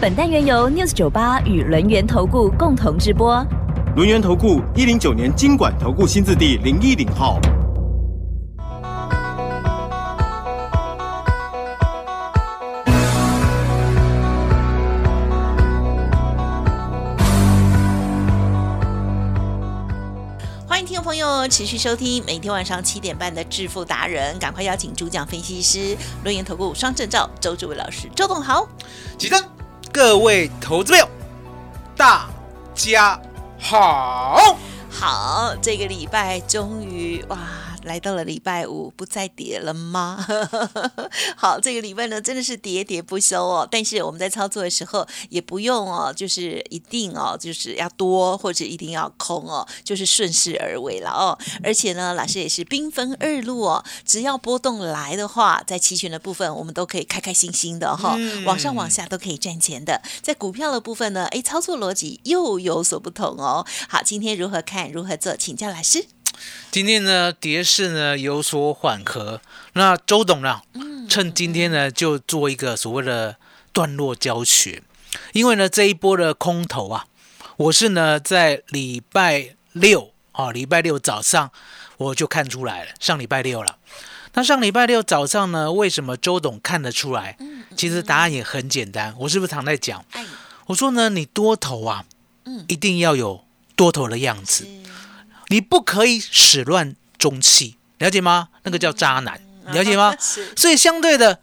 本单元由 News 九八与轮源投顾共同直播。轮源投顾一零九年经管投顾新字第零一零号。欢迎听众朋友持续收听每天晚上七点半的致富达人，赶快邀请主讲分析师轮研投顾双证照周志伟老师，周董好。起身，各位投资朋友，大家好。好，这个礼拜终于哇，来到了礼拜五，不再跌了吗？好，这个礼拜呢真的是喋喋不休哦。但是我们在操作的时候也不用哦，就是一定哦，就是要多或者一定要空哦，就是顺势而为了哦。而且呢，老师也是兵分二路哦，只要波动来的话，在期权的部分我们都可以开开心心的哈、嗯往上往下都可以赚钱的。在股票的部分呢，哎，操作逻辑又有所不同哦。好，今天如何看，如何做，请教老师。今天呢，跌势呢有所缓和。那周董呢，趁今天呢就做一个所谓的段落教学，因为呢这一波的空头啊，我是呢在礼拜六啊，礼拜六早上我就看出来了，上礼拜六了。那上礼拜六早上呢，为什么周董看得出来？其实答案也很简单，我是不是常在讲？哎，我说呢，你多头啊，嗯一定要有多头的样子。你不可以始乱终弃，了解吗？那个叫渣男，了解吗？所以相对的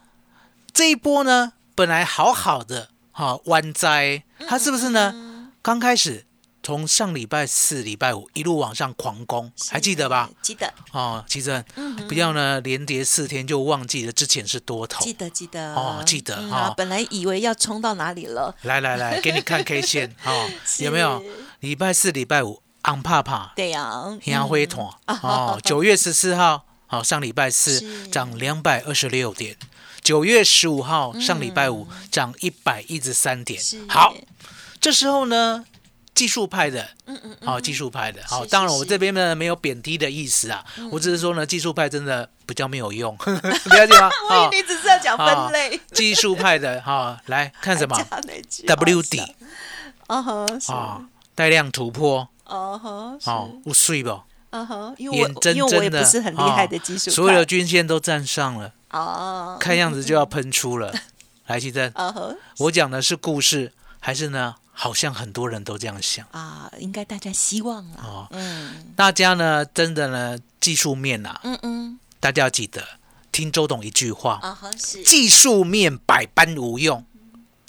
这一波呢，本来好好的哈、湾灾，它是不是呢？刚开始从上礼拜四、礼拜五一路往上狂攻，还记得吧？？记得，哦，其实嗯不要呢连跌四天就忘记了之前是多头记。得，记得。哦记得嗯哦啊本来以为要冲到哪里了，来来来，给你看 K 线哦，有没有？礼拜四、礼拜五昂帕帕，对呀，天灰团 哦，九月十四号，好、上礼拜四涨两百二十六点，九月十五号上礼拜五涨一百一十三点。好，这时候呢，技术派的，嗯嗯嗯，好、技术派的，好、是当然我这边呢没有贬低的意思啊，我只是说呢，技术派真的比较没有用，了解吗？我哦以为你只是要讲分类，技术派的，哈、来看什么？W 笑底嗯哼，是，啊，带量突破，嗯哼，是，哦，有水不？嗯哼，因为眼我因为我也不是很厉害的哦技术派，所有的均线都站上了。哦，看样子就要喷出了。来，奇珍，嗯哼，我讲的是故事，还是呢？好像很多人都这样想。啊，应该大家希望了，哦嗯大家呢，真的呢，技术面呐、嗯嗯，大家要记得听周董一句话：啊技术面百般无用，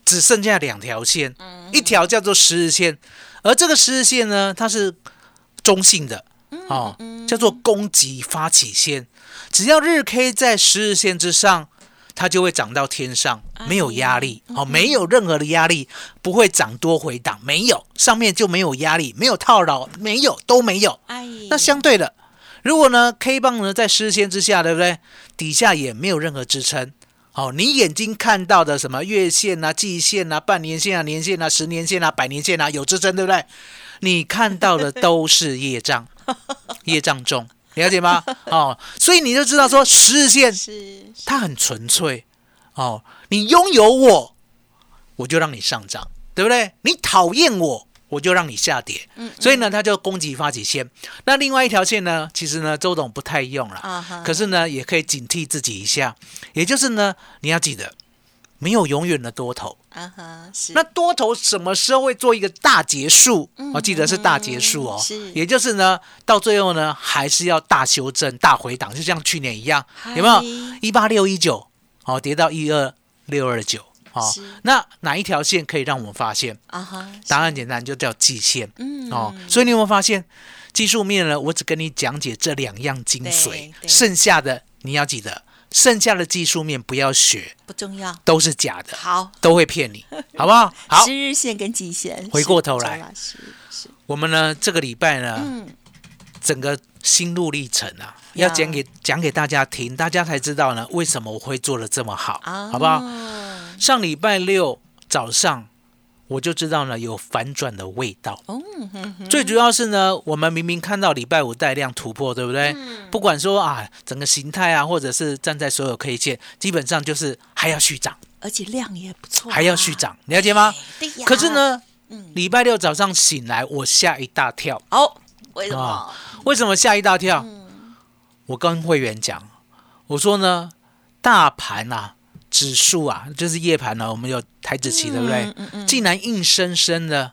只剩下两条线，嗯一条叫做十日线，而这个十日线呢，它是中性的嗯哦，叫做攻击发起线。只要日 K 在十日线之上，它就会涨到天上，没有压力嗯哦，没有任何的压力，不会涨多回档，没有上面就没有压力，没有套牢，没有都没有。哎，那相对的，如果呢 K 棒呢在十日线之下，对不对？底下也没有任何支撑。哦，你眼睛看到的什么月线啊、季线啊、半年线啊、年线啊、十年线啊、百年线啊，有支撑，对不对？你看到的都是业障，业障重，了解吗？哦，所以你就知道说十日线是它很纯粹哦，你拥有我，我就让你上涨，对不对？你讨厌我，我就让你下跌。嗯所以呢，它就攻击发起线。那另外一条线呢，其实呢，周董不太用了，啊哈，可是呢，也可以警惕自己一下。也就是呢，你要记得，没有永远的多头。啊哈是，那多头什么时候会做一个大结束？我记得是大结束哦，也就是呢，到最后呢，还是要大修正、大回档，就像去年一样，有没有？一八六一九，哦，跌到一二六二九，哦，那哪一条线可以让我们发现？啊哈，答案简单，就叫季线。嗯哦，所以你有没有发现，技术面呢？我只跟你讲解这两样精髓，剩下的你要记得剩下的技术面不要学，不重要。都是假的，好，都会骗你，好不好？好，十日线跟季线。回过头来我们呢这个礼拜呢，嗯整个心路历程啊，要讲给讲给大家听，大家才知道呢为什么我会做的这么好，啊，好不好？上礼拜六早上我就知道呢有反转的味道。最主要是呢，我们明明看到礼拜五带量突破，对不对？嗯不管说啊整个形态啊，或者是站在所有 K 线，基本上就是还要续涨，而且量也不错啊，还要续涨，了解吗？可是，呢，嗯，礼拜六早上醒来，我吓一大跳。哦，为什么啊？为什么吓一大跳？嗯我跟会员讲，我说呢，大盘啊，指数啊，就是夜盘呢，我们有台子期，对不对？嗯嗯嗯。竟然硬生生的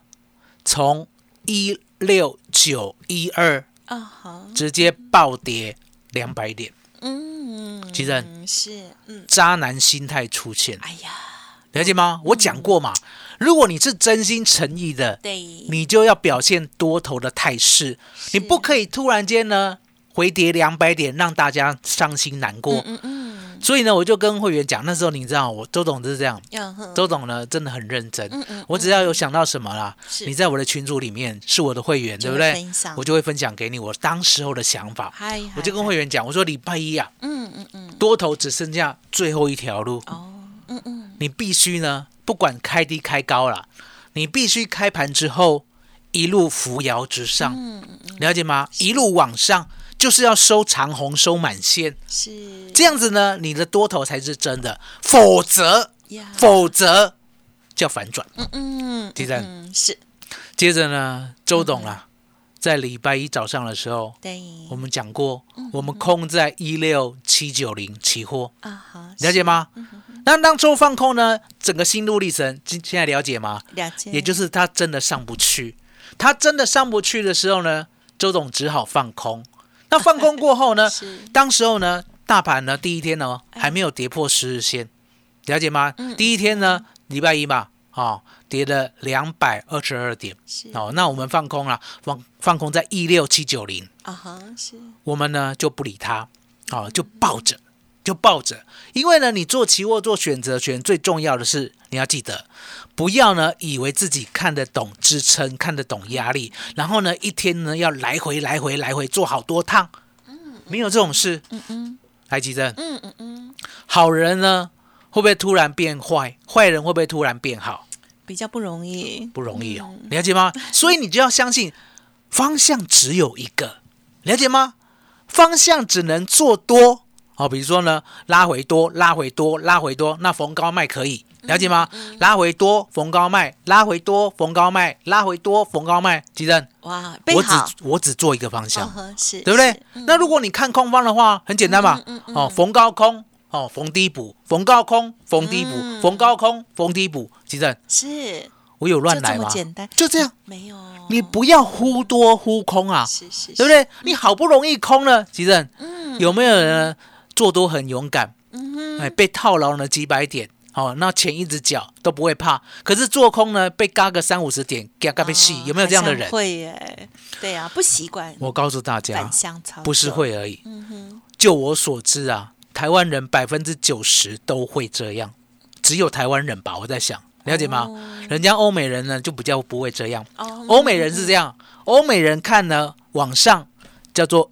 从一六九一二啊，直接暴跌两百点，嗯，其实是，嗯，渣男心态出现，哎呀，了解吗？我讲过嘛，如果你是真心诚意的，对，你就要表现多头的态势，你不可以突然间呢回跌两百点，让大家伤心难过。嗯嗯所以呢，我就跟会员讲，那时候你知道，我周董就是这样，周董呢真的很认真。嗯嗯，我只要有想到什么啦，是。你在我的群组里面是我的会员，对不对？我就会分享给你我当时候的想法。嗨，我就跟会员讲，我说礼拜一啊，嗯嗯嗯，多头只剩下最后一条路，哦，嗯嗯，你必须呢，不管开低开高啦，你必须开盘之后一路扶摇直上，嗯了解吗？一路往上，就是要收长红，收满线，是。这样子呢，你的多头才是真的，否则呀，否则叫反转。嗯嗯，第三。嗯是。接着呢，周董啦，在礼拜一早上的时候，对，我们讲过，我们空在一六七九零期货，啊好，了解吗？那当周放空呢，整个心路历程，现现在了解吗？了解，也就是他真的上不去，他真的上不去的时候呢，周董只好放空。那放空过后呢，是。当时候呢，大盘呢第一天呢哎。还没有跌破十日线，了解吗？嗯第一天呢，礼拜一嘛，哦，跌了两百二十二点，是。哦，那我们放空了，放放空在一六七九零，啊哈是。我们呢就不理它，哦，就抱着，就抱着，因为呢，你做期货做选择权，最重要的是你要记得，不要呢以为自己看得懂支撑，看得懂压力，然后呢一天呢要来回来回来回做好多趟，没有这种事。嗯嗯来，吉正，嗯嗯嗯，好人呢会不会突然变坏？坏人会不会突然变好？比较不容易，不容易哦，嗯了解吗？所以你就要相信方向只有一个，了解吗？方向只能做多哦，比如说呢，拉回多，拉回多，拉回多，那逢高卖可以，了解吗？拉回多，逢高卖，拉回多，逢高卖，拉回多，逢高卖，吉正，哇，我只，我只做一个方向嗯，哼是，对不对？嗯。那如果你看空方的话，很简单嘛，哦，逢高空，哦，逢低补，逢高空，逢低补，嗯。逢高空，逢低补，吉正，是。我有乱来吗？简单，就这样。没有，你不要忽多忽空啊，是是，对不对？你好不容易空了，吉正，嗯。有没有人呢做多很勇敢？嗯，哎，被套牢了几百点，哦，那钱一直缴都不会怕。可是做空呢，被嘎个三五十点，嘎嘎被戏，哦有没有这样的人？会耶，对呀，不习惯我告诉大家不是，会而已。嗯哼，就我所知啊，台湾人百分之九十都会这样，只有台湾人吧？我在想，了解吗？人家欧美人呢就比较不会这样。哦欧美人是这样，欧美人看呢往上叫做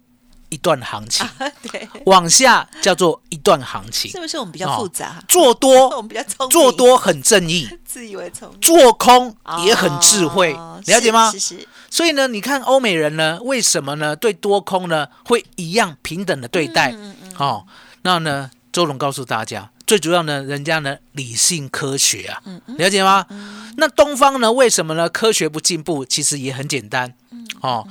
一段行情，对，往下叫做一段行情是。不是我们比较哦复杂？做 我多们比较聪明，做多很正义，自以为聪明，做空也很智慧，哦了解吗是？所以呢，你看欧美人呢，为什么呢对多空呢会一样平等的对待？嗯嗯哦，那呢，周龙告诉大家，最主要呢，人家呢理性科学啊，嗯了解吗？那东方呢，为什么呢科学不进步？其实也很简单，嗯哦，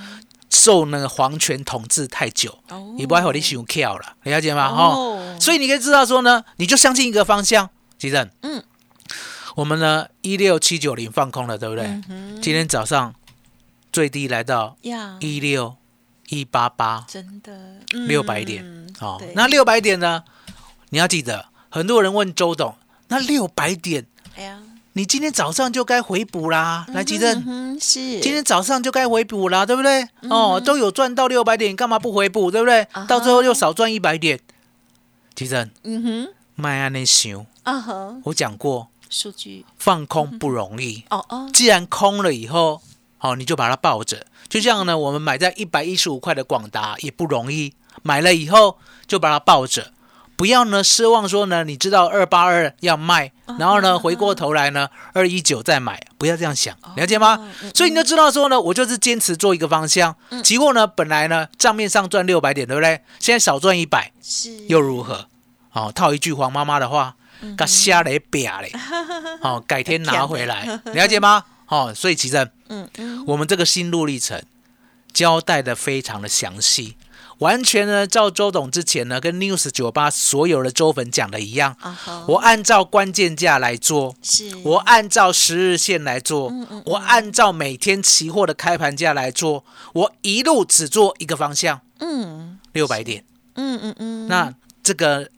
受那个皇权统治太久，哦。也不爱和你想跳了，了解吗？哦，哦，所以你可以知道说呢，你就相信一个方向，吉正，嗯，我们呢一六七九零放空了，对不对？嗯今天早上最低来到，一六一八八，真的。六百点嗯哦，那六百点呢？你要记得，很多人问周董，那六百点，哎呀，你今天早上就该回补啦，来，吉嗯正。是今天早上就该回补啦，对不对？哦，都有赚到六百点，你干嘛不回补，对不对啊？到最后又少赚一百点。吉其实嗯哼，麦安内想，啊哈，我讲过，数据，放空不容易。哦哦，既然空了以后，好、你就把它抱着。就像呢，我们买在一百一十五块的广达也不容易，买了以后就把它抱着，不要呢奢望说呢，你知道二八二要卖，然后呢回过头来呢二一九再买，不要这样想，了解吗？所以你就知道说呢，我就是坚持做一个方向。期货呢本来呢账面上赚六百点，对不对？现在少赚一百，是又如何？哦，套一句黄妈妈的话，给瞎嘞瘪嘞，哦，改天拿回来，了解吗？哦，所以其实，嗯嗯，我们这个心路历程交代的非常的详细，完全呢照周董之前呢跟 News 酒吧所有的周粉讲的一样，我按照关键价来做，是。我按照十日线来做，嗯嗯我按照每天期货的开盘价来做，我一路只做一个方向，嗯。六百点。嗯嗯嗯，那这个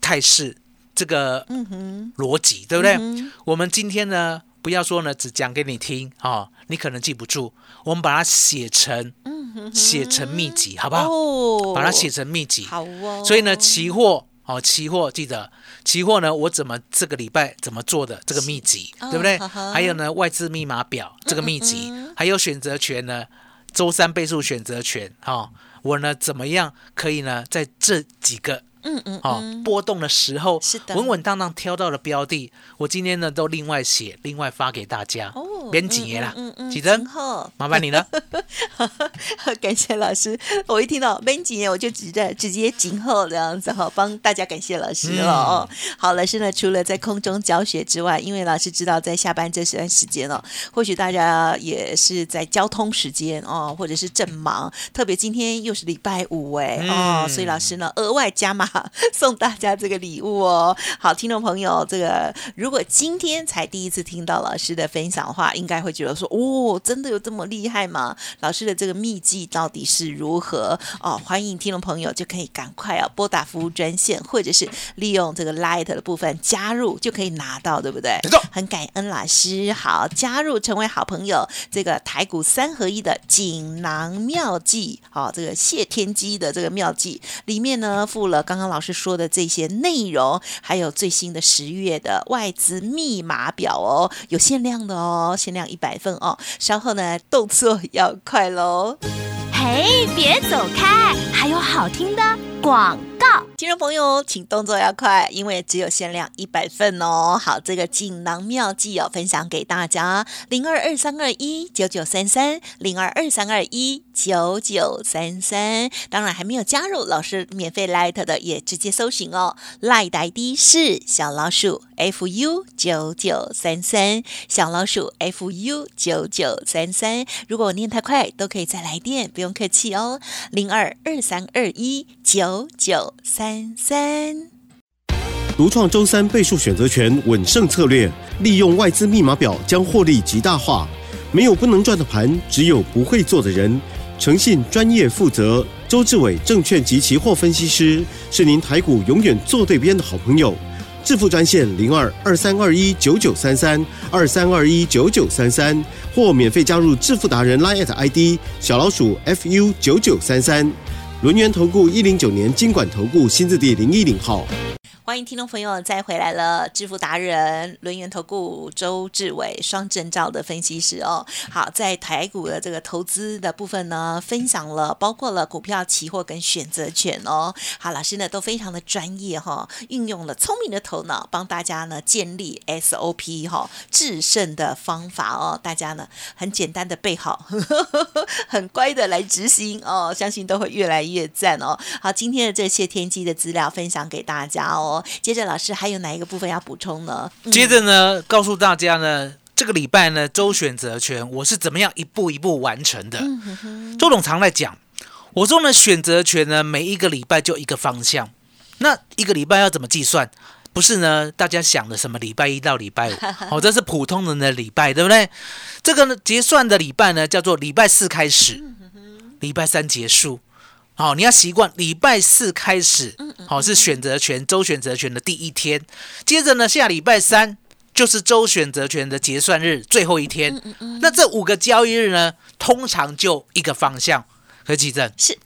态势，这个逻辑，对不对？嗯我们今天呢，不要说呢，只讲给你听哦，你可能记不住，我们把它写成写成秘籍，好不好？哦，把它写成秘籍。好哦，所以呢，期货哦，期货记得，期货呢，我怎么这个礼拜怎么做的这个秘籍，哦对不对？呵呵？还有呢，外资密码表这个秘籍。嗯嗯嗯，还有选择权呢，周三倍数选择权，哈、我呢怎么样可以呢，在这几个嗯嗯哦嗯，波动的时候，是的。稳稳当当挑到了标的，我今天呢都另外写，另外发给大家，哦编辑啦嗯嗯，记得好，麻烦你了。感谢老师。我一听到编辑，我就直接直接紧后这样子哈，帮大家感谢老师了哦。好，老师呢除了在空中教学之外，因为老师知道在下班这段时间哦，或许大家也是在交通时间哦，或者是正忙，特别今天又是礼拜五哎哦，嗯所以老师呢额外加码 送大家这个礼物哦。好，听众朋友，这个如果今天才第一次听到老师的分享的话，应该会觉得说，哦，真的有这么厉害吗？老师的这个秘籍到底是如何？哦，欢迎听众朋友就可以赶快啊拨打服务专线，或者是利用这个 Light 的部分加入，就可以拿到，对不对？很感恩老师，好，加入成为好朋友，这个台股三合一的锦囊妙计，好、这个谢天机的这个妙计里面呢，附了刚刚老师说的这些内容，还有最新的十月的外资密码表哦，有限量的哦，限量一百份哦，稍后呢动作要快喽。嘿，别走开，还有好听的广告。听众朋友，请动作要快，因为只有限量一百份哦。好，这个锦囊妙计哦，分享给大家，零二二三二一九九三三，零二二三二一九九三三。当然还没有加入老师免费 Light 的，也直接搜寻哦，Light 的 ID 是小老鼠 fu 九九三三，小老鼠 fu 九九三三。如果我念太快，都可以再来电，不用客气哦，零二二三二一九九三三。独创周三倍数选择权稳胜策略，利用外资密码表将获利极大化。没有不能赚的盘，只有不会做的人。诚信、专业、负责，周志伟证券及期货分析师是您台股永远做对边的好朋友。致富专线零二二三二一九九三三二三二一九九三三，或免费加入致富达人 Line ID 小老鼠 fu 九九三三。轮源投顾一零九年经管投顾新字第零一零号。欢迎听众朋友再回来了，致富达人轮源投顾周志伟双证照的分析师哦。好，在台股的这个投资的部分呢，分享了包括了股票、期货跟选择权哦。好，老师呢都非常的专业哈、运用了聪明的头脑，帮大家呢建立 SOP 哈、制胜的方法哦。大家呢很简单的背好，很乖的来执行哦，相信都会越来越赞哦。好，今天的这些天机的资料分享给大家哦。接着老师还有哪一个部分要补充呢？嗯接着呢，告诉大家呢，这个礼拜呢，周选择权我是怎么样一步一步完成的。周董常在讲，我说呢，选择权呢，每一个礼拜就一个方向，那一个礼拜要怎么计算？不是呢，大家想的什么礼拜一到礼拜五，哦，这是普通人的礼拜，对不对？这个呢，结算的礼拜呢，叫做礼拜四开始，礼拜三结束。好、你要习惯礼拜四开始，好、是选择权周选择权的第一天，接着呢，下礼拜三就是周选择权的结算日最后一天。那这五个交易日呢，通常就一个方向。何其正是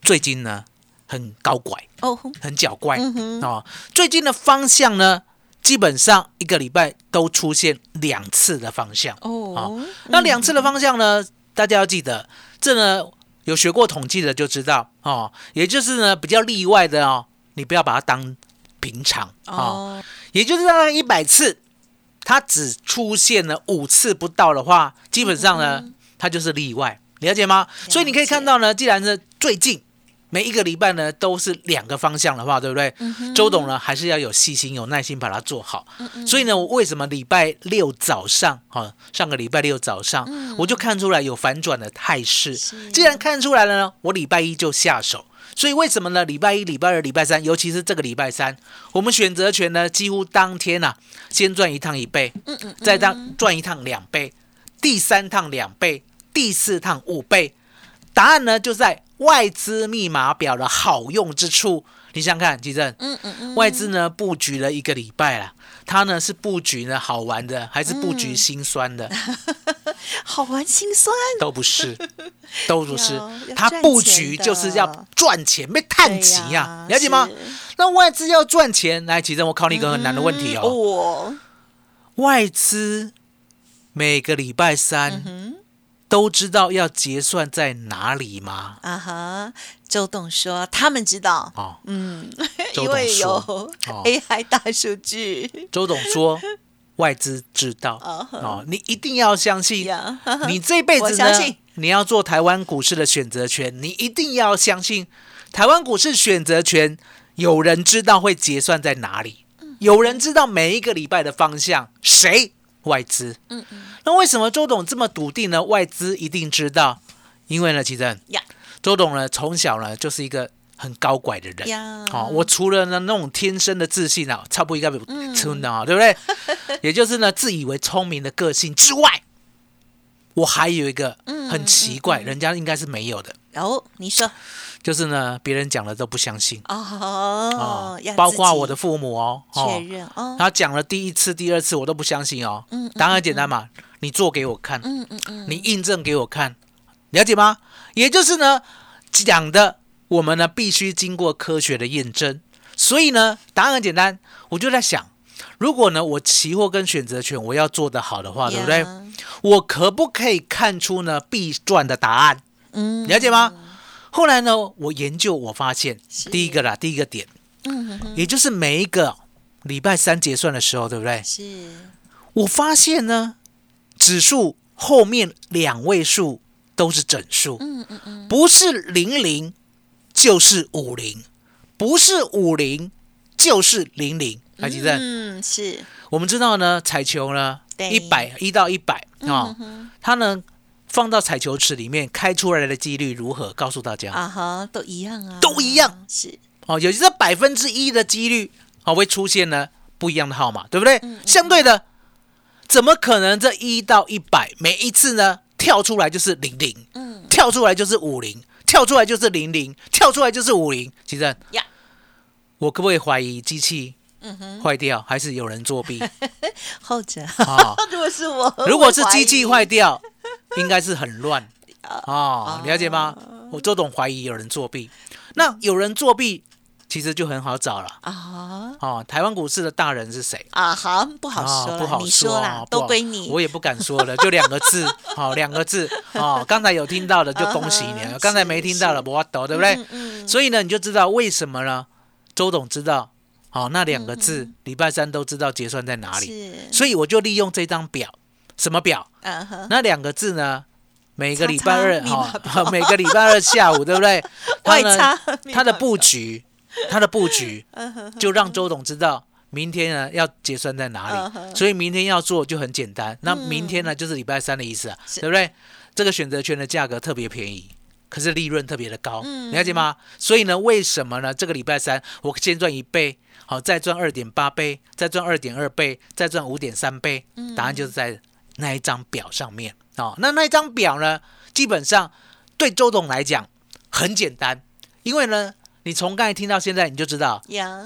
最近呢，很高拐，哦，很狡怪嗯哦。最近的方向呢，基本上一个礼拜都出现两次的方向。哦，那两次的方向呢，大家要记得，这呢有学过统计的就知道哦，也就是呢比较例外的哦，你不要把它当平常哦，哦，也就是让一百次，它只出现了五次不到的话，基本上呢它就是例外，了解吗？所以你可以看到呢，既然呢最近。每一个礼拜呢都是两个方向的话，对不对？周董呢还是要有细心、有耐心把它做好。所以呢，我为什么礼拜六早上，哈、上个礼拜六早上，我就看出来有反转的态势。既然看出来了呢，我礼拜一就下手。所以为什么呢？礼拜一、礼拜二、礼拜三，尤其是这个礼拜三，我们选择权呢，几乎当天呐、先赚一趟一倍，再当赚一趟两倍，第三趟两倍，第四趟五倍。答案呢就在外资密码表的好用之处。你想想看，吉正，嗯嗯嗯，外资呢布局了一个礼拜了，它呢是布局呢好玩的，还是布局心酸的？好玩心酸，都不是，都不是。它赚布局就是要赚钱，被探级对呀，了解吗？那外资要赚钱，来，吉正，我考你一个很难的问题哦。哦，外资每个礼拜三嗯都知道要结算在哪里吗？啊哈，周董说他们知道，哦，嗯，因为有 AI 大数据。周董说外资知道。哦哦，你一定要相信，呀，你这辈子呢，你要做台湾股市的选择权，你一定要相信台湾股市选择权有人知道会结算在哪里，有人知道每一个礼拜的方向，谁？外资。嗯嗯那为什么周董这么笃定呢？外资一定知道，因为呢，其实呀周董呢从小呢就是一个很高拐的人。哦，我除了呢那种天生的自信啊，差不多应该有嗯真的啊，对不对？也就是呢自以为聪明的个性之外，我还有一个嗯很奇怪，人家应该是没有的，然后你说就是呢别人讲的都不相信哦，要包括我的父母哦，确哦，认哦，他讲了第一次、第二次我都不相信哦。嗯答案很简单嘛，你做给我看，嗯嗯嗯，你印证给我看，了解吗？也就是呢，讲的我们呢必须经过科学的验证。所以呢，答案很简单，我就在想，如果呢我期货跟选择权我要做得好的话，对不对？呀？我可不可以看出呢必赚的答案？嗯，了解吗？后来呢，我研究我发现，第一个啦，第一个点，嗯哼哼，也就是每一个礼拜三结算的时候，对不对？是。我发现呢，指数后面两位数都是整数，嗯嗯嗯，不是零零就是五零，不是五零就是零零。还记得，嗯是。我们知道呢，彩球呢，一百一到一百啊它呢放到彩球池里面开出来的几率如何？告诉大家。啊哈，都一样啊，都一样，是。哦，有这百分之一的几率哦会出现呢不一样的号码，对不对？嗯相对的，怎么可能这一到一百每一次呢跳出来就是零零，嗯。跳出来就是五零，跳出来就是零零，跳出来就是五零？其实呀，我可不可以怀疑机器嗯哼，坏掉，还是有人作弊 后者，啊？如果是我，如果是机器坏掉，应该是很乱哦，了解吗？我周董怀疑有人作弊，那有人作弊，其实就很好找了。啊哦，台湾股市的大人是谁？啊好，不好啊说，不好说啦，都归你，我也不敢说了，就两个字，好、两个字，哦，刚才有听到的就恭喜你了，刚才没听到的是我抖，对不对？所以呢，你就知道为什么呢？周董知道，好、那两个字，礼拜三都知道结算在哪里，嗯是，所以我就利用这张表，什么表？那两个字呢？每个礼拜二密码哈、每个礼拜二下午，对不对？它呢外插它的布局，它的布局就让周董知道明天呢要结算在哪里，嗯所以明天要做就很简单。那明天呢就是礼拜三的意思啊，对不对？这个选择权的价格特别便宜，可是利润特别的高，嗯了解吗？所以呢，为什么呢？这个礼拜三我先赚一倍，好，再赚二点八倍，再赚二点二倍，再赚五点三倍，嗯答案就是在那一张表上面哦。那那一张表呢，基本上对周董来讲很简单，因为呢，你从刚才听到现在，你就知道呀，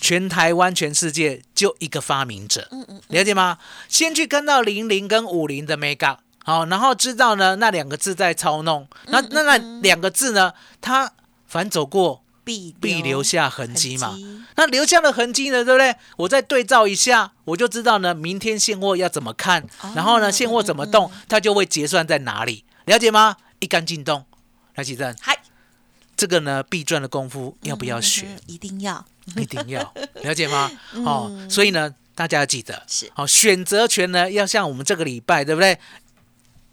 全台湾、全世界就一个发明者，嗯嗯了解吗？先去看到零零跟五零的 mega，好，然后知道呢那两个字在操弄，那那那两个字呢，它反走过必必留下痕迹嘛。那留下的痕迹呢，对不对？我再对照一下，我就知道呢，明天现货要怎么看，哦然后呢，现货怎么动，它就会结算在哪里，了解吗？一杆进洞，来启正，嗨，这个呢，必赚的功夫要不要学？嗯一定要一定要 了解吗？哦，所以呢，大家要记得，是好、选择权呢，要像我们这个礼拜，对不对？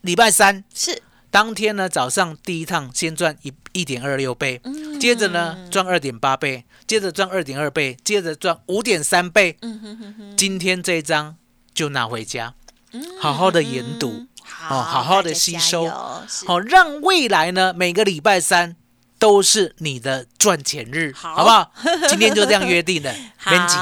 礼拜三是。当天呢，早上第一趟先赚一一点二六倍，嗯。接着呢赚二点八倍，接着赚二点二倍，接着赚五点三倍。嗯今天这一张就拿回家，好好的研读，好，好好地大家加吸收好、让未来呢每个礼拜三都是你的赚钱日，好。好不好？今天就这样约定的，编辑耶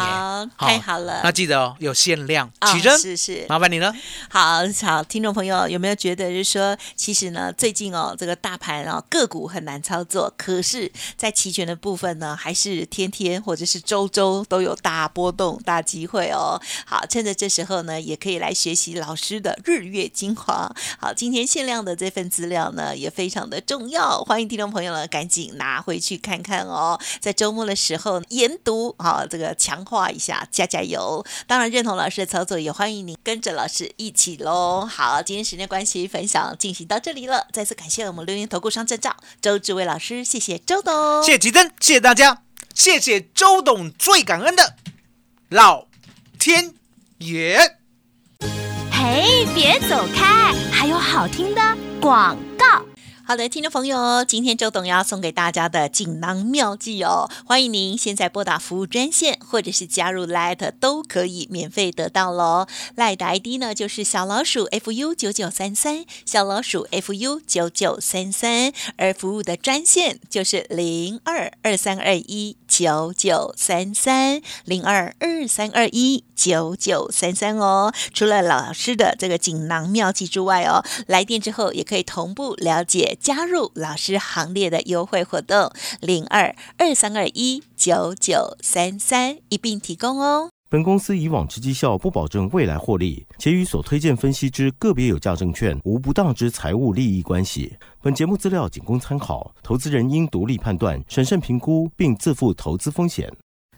好，太好了那记得哦，有限量，哦起真，是是麻烦你了。好好，听众朋友有没有觉得，就是说，其实呢，最近哦，这个大盘哦，个股很难操作，可是，在期权的部分呢，还是天天或者是周周都有大波动、大机会哦。好，趁着这时候呢，也可以来学习老师的日月精华。好，今天限量的这份资料呢，也非常的重要，欢迎听众朋友呢赶紧拿回去看看哦。在周末的时候研读，好，这个强化一下，加加油。当然，认同老师的操作，也欢迎您跟着老师一起喽。好，今天时间关系，分享进行到这里了。再次感谢我们留言投顾商证照周志伟老师，谢谢周董，谢谢吉珍，谢谢大家，谢谢周董，最感恩的老天爷。嘿，别走开，还有好听的广告。好的，听众朋友，今天周董要送给大家的锦囊妙计哦，欢迎您现在拨打服务专线，或者是加入 Light 都可以免费得到喽。Light ID 呢就是小老鼠 fu 九九三三，小老鼠 fu 九九三三，而服务的专线就是零二二三二一九九三三零二二三二一九九三三哦。除了老师的这个锦囊妙计之外哦，来电之后也可以同步了解加入老师行列的优惠活动，零二二三二一九九三三一并提供哦。本公司以往之绩效不保证未来获利，且与所推荐分析之个别有价证券无不当之财务利益关系。本节目资料仅供参考，投资人应独立判断、审慎评估，并自负投资风险。